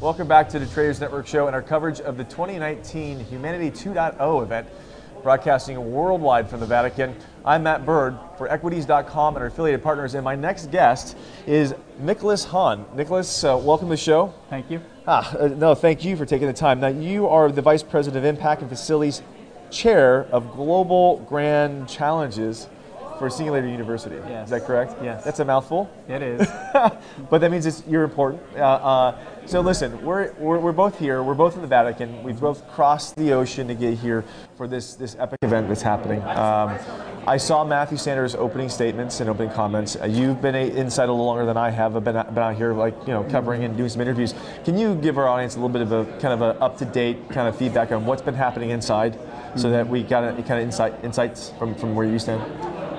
Welcome back to the Traders Network Show and our coverage of the 2019 Humanity 2.0 event, broadcasting worldwide from the Vatican. I'm Matt Bird for Equities.com and our affiliated partners, and my next guest is Nicholas Haan. Nicholas, uh, welcome to the show. Thank you. Ah, uh, no, thank you for taking the time. Now, you are the Vice President of Impact and Facilities Chair of Global Grand Challenges for Singularity University. Yes. Is that correct? Yes. That's a mouthful. It is. but that means it's, you're important. Uh, uh, so listen, we're, we're, we're both here. We're both in the Vatican. We've both crossed the ocean to get here for this, this epic event that's happening. Um, I saw Matthew Sanders' opening statements and opening comments. Uh, you've been a, inside a little longer than I have. I've been, out- been out here, like you know, covering and doing some interviews. Can you give our audience a little bit of a kind of a up to date kind of feedback on what's been happening inside, so that we got a, kind of insight insights from, from where you stand?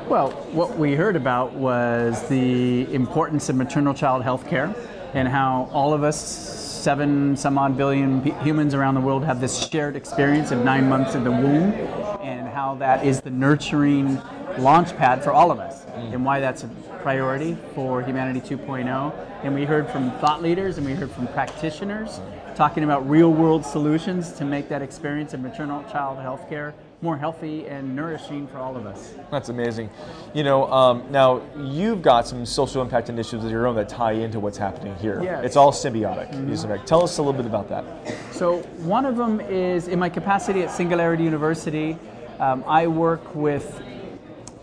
Well, what we heard about was the importance of maternal child health care and how all of us, seven some odd billion humans around the world, have this shared experience of nine months in the womb and how that is the nurturing launch pad for all of us and why that's a priority for Humanity 2.0. And we heard from thought leaders and we heard from practitioners talking about real world solutions to make that experience of maternal child health care more healthy and nourishing for all of us. That's amazing. You know, um, now you've got some social impact initiatives of your own that tie into what's happening here. Yes. It's all symbiotic. symbiotic. Tell us a little bit about that. So one of them is in my capacity at Singularity University. Um, I work with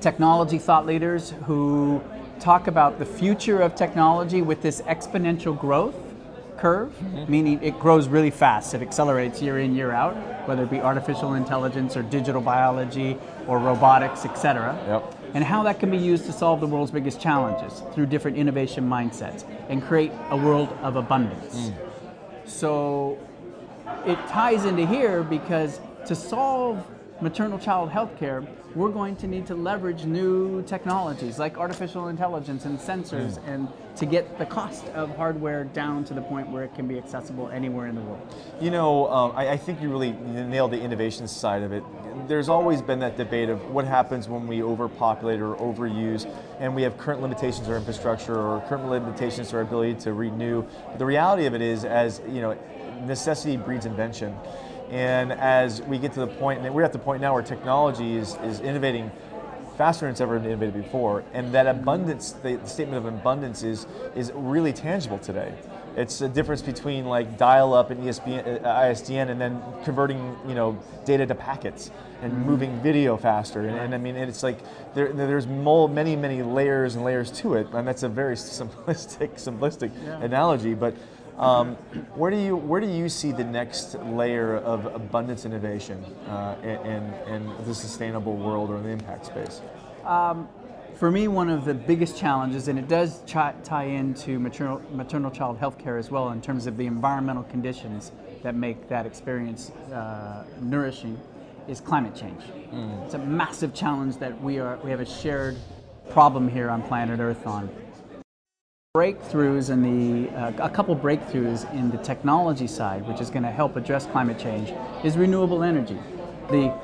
technology thought leaders who talk about the future of technology with this exponential growth curve, meaning it grows really fast. It accelerates year in, year out, whether it be artificial intelligence or digital biology or robotics, etc. Yep. And how that can be used to solve the world's biggest challenges through different innovation mindsets and create a world of abundance. Mm. So it ties into here because to solve maternal child health care, we're going to need to leverage new technologies like artificial intelligence and sensors and to get the cost of hardware down to the point where it can be accessible anywhere in the world. You know, um, I, I think you really nailed the innovation side of it. There's always been that debate of what happens when we overpopulate or overuse, and we have current limitations to our infrastructure or current limitations to our ability to renew. But the reality of it is, as you know, necessity breeds invention. And as we get to the point, and we're at the point now where technology is, is innovating faster than it's ever innovated before, and that abundance, the, the statement of abundance is, is really tangible today. It's a difference between like dial-up and ESPN, uh, ISDN, and then converting you know data to packets and moving video faster. And, and I mean, it's like there, there's many many layers and layers to it, and that's a very simplistic simplistic Yeah. analogy, but. Um, where do you where do you see the next layer of abundance innovation uh, in, in the sustainable world or in the impact space? For me, one of the biggest challenges, and it does chi- tie into maternal, maternal child health care as well in terms of the environmental conditions that make that experience uh, nourishing, is climate change. It's a massive challenge that we, are, we have a shared problem here on planet Earth on. Breakthroughs in the, uh, a couple breakthroughs in the technology side, which is going to help address climate change, is renewable energy. The,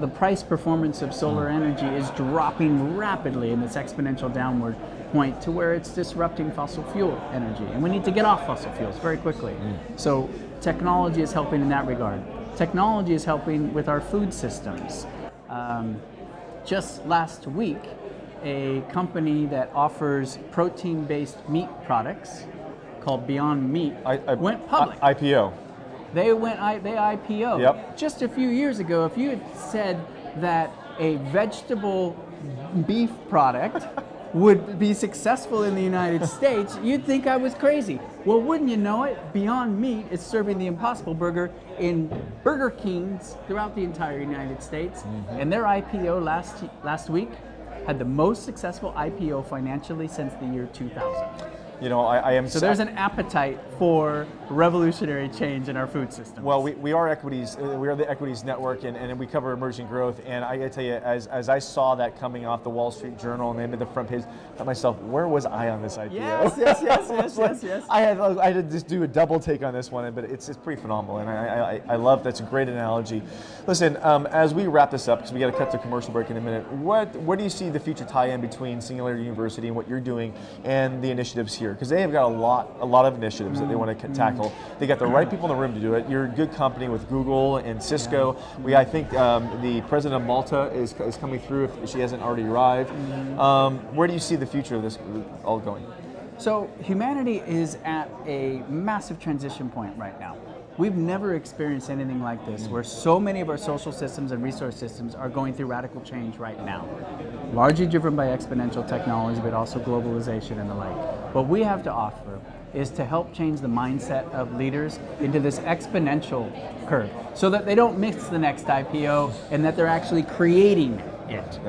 the price performance of solar energy is dropping rapidly in this exponential downward point to where it's disrupting fossil fuel energy. And we need to get off fossil fuels very quickly. So technology is helping in that regard. Technology is helping with our food systems. Um, just last week, a company that offers protein based meat products called Beyond Meat I, I, went public. I- IPO. they went I, they IPO. Yep. Just a few years ago, if you had said that a vegetable beef product would be successful in the United States, you'd think I was crazy. Well, wouldn't you know it? Beyond Meat is serving the Impossible Burger in Burger Kings throughout the entire United States, mm-hmm. and their IPO last last week had the most successful IPO financially since the year 2000. You know, I, I am. So there's an appetite for revolutionary change in our food system. Well, we, we are equities. uh, We are the equities network, and, and we cover emerging growth. And I got to tell you, as, as I saw that coming off the Wall Street Journal and made the front page, I thought myself, where was I on this IPO? Yes, yes, yes, yes, yes, yes. I had I had to just do a double take on this one, but it's, it's pretty phenomenal, and I, I, I love that's a great analogy. Listen, um, as we wrap this up, because we got to cut to commercial break in a minute. What where do you see the future tie-in between Singularity University and what you're doing and the initiatives here? Because they have got a lot, a lot of initiatives that they want to tackle. They got the right people in the room to do it. You're in good company with Google and Cisco. We, I think, um, the president of Malta is, is coming through if she hasn't already arrived. Um, where do you see the future of this all going? So humanity is at a massive transition point right now. We've never experienced anything like this, where so many of our social systems and resource systems are going through radical change right now. Largely driven by exponential technology, but also globalization and the like. What we have to offer is to help change the mindset of leaders into this exponential curve so that they don't miss the next IPO and that they're actually creating it.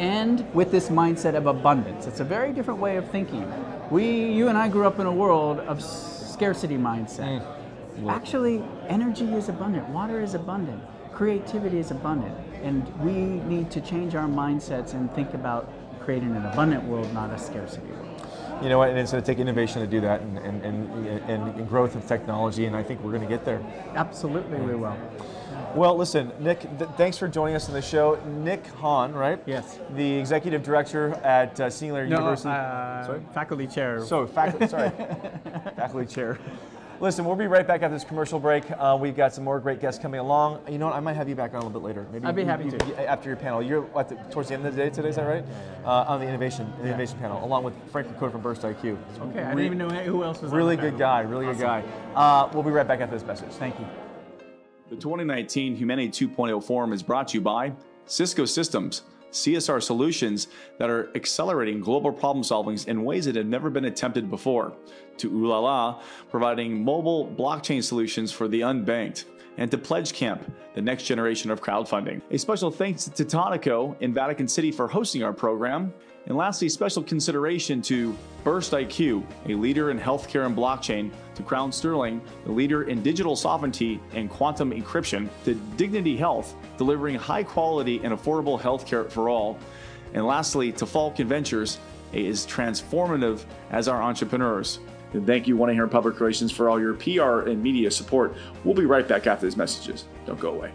And with this mindset of abundance. It's a very different way of thinking. We, you and I grew up in a world of scarcity mindset. Mm. Actually, energy is abundant, water is abundant, creativity is abundant, and we need to change our mindsets and think about creating an abundant world, not a scarcity world. you know what, and it's going to take innovation to do that and, and, and, and, growth of technology, and I think we're going to get there. Absolutely, we will. Well, listen, Nick, th- thanks for joining us on the show. Nick Haan, right? Yes. The executive director at uh, Singular University. Sorry? faculty chair. So, faculty, sorry, faculty chair. Listen, we'll be right back after this commercial break. Uh, we've got some more great guests coming along. You know what? I might have you back on a little bit later. Maybe I'd be you- happy you- to. you- After your panel, you're at the, towards the end of the day today. Is that right? Uh, on the innovation the innovation panel, along with Frank Ricotta from Burst IQ. okay, I didn't even know who else was on Really the good panel. guy. Really good guy. Uh, we'll be right back after this message. Thank you. The 2019 Humanity 2.0 Forum is brought to you by Cisco Systems, CSR solutions that are accelerating global problem solvings in ways that have never been attempted before, to Ulala, providing mobile blockchain solutions for the unbanked, and to Pledge Camp, the next generation of crowdfunding. A special thanks to Tonico in Vatican City for hosting our program. And lastly, special consideration to Burst IQ, a leader in healthcare and blockchain, to Crown Sterling, the leader in digital sovereignty and quantum encryption, to Dignity Health, delivering high quality and affordable healthcare for all. And lastly, to Falcon Ventures, is transformative as our entrepreneurs. And thank you, 1-800 Public Relations, for all your PR and media support. We'll be right back after these messages. Don't go away.